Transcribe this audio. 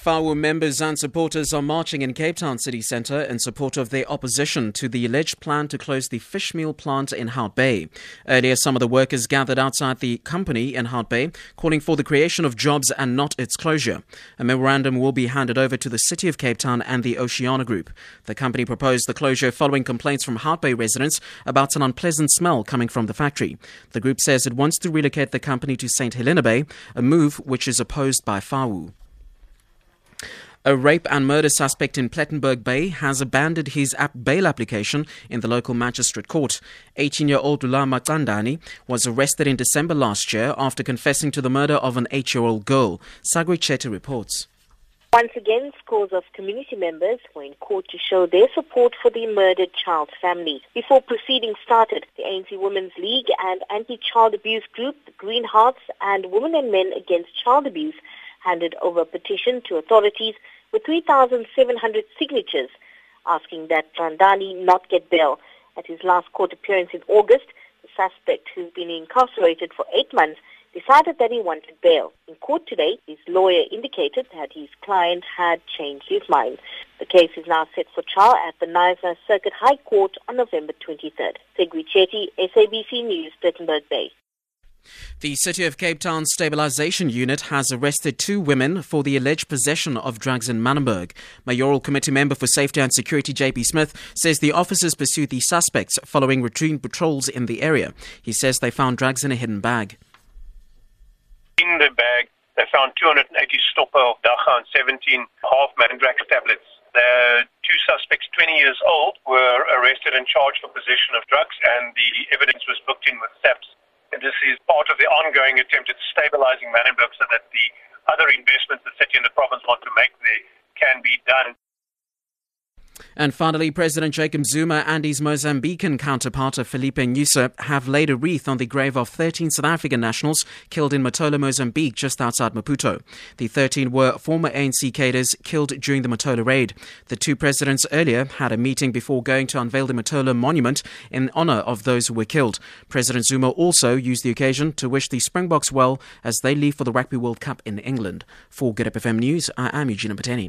FAWU members and supporters are marching in Cape Town city centre in support of their opposition to the alleged plan to close the fish meal plant in Hout Bay. Earlier, some of the workers gathered outside the company in Hout Bay, calling for the creation of jobs and not its closure. A memorandum will be handed over to the City of Cape Town and the Oceana Group. The company proposed the closure following complaints from Hout Bay residents about an unpleasant smell coming from the factory. The group says it wants to relocate the company to St. Helena Bay, a move which is opposed by FAWU. A rape and murder suspect in Plettenberg Bay has abandoned his bail application in the local magistrate court. 18 year old Ulama Tandani was arrested in December last year after confessing to the murder of an 8 year old girl. Sagri Chetty reports. Once again, scores of community members were in court to show their support for the murdered child's family. Before proceedings started, the ANC Women's League and anti-child abuse group, Green Hearts, and Women and Men Against Child Abuse handed over a petition to authorities with 3,700 signatures asking that Randani not get bail. At his last court appearance in August, the suspect, who's been incarcerated for eight months, decided that he wanted bail. In court today, his lawyer indicated that his client had changed his mind. The case is now set for trial at the Knysna Circuit High Court on November 23rd. Segui Chetty, SABC News, Plettenberg Bay. The City of Cape Town Stabilization Unit has arrested two women for the alleged possession of drugs in Manenberg. Mayoral Committee member for Safety and Security JP Smith says the officers pursued the suspects following routine patrols in the area. He says they found drugs in a hidden bag. In the bag, they found 280 stopper of dagga and 17 half Mandrax tablets. The two suspects, 20 years old, were arrested and charged for possession of drugs, and the evidence was booked in with SAPS. And this is part of the ongoing attempt at stabilizing Manenberg so that the other investments the city and the province want to make there can be done. And finally, President Jacob Zuma and his Mozambican counterpart Filipe Nyusi have laid a wreath on the grave of 13 South African nationals killed in Matola, Mozambique, just outside Maputo. The 13 were former ANC cadres killed during the Matola raid. The two presidents earlier had a meeting before going to unveil the Matola monument in honor of those who were killed. President Zuma also used the occasion to wish the Springboks well as they leave for the Rugby World Cup in England. For Good FM News, I am Eugene Pateni.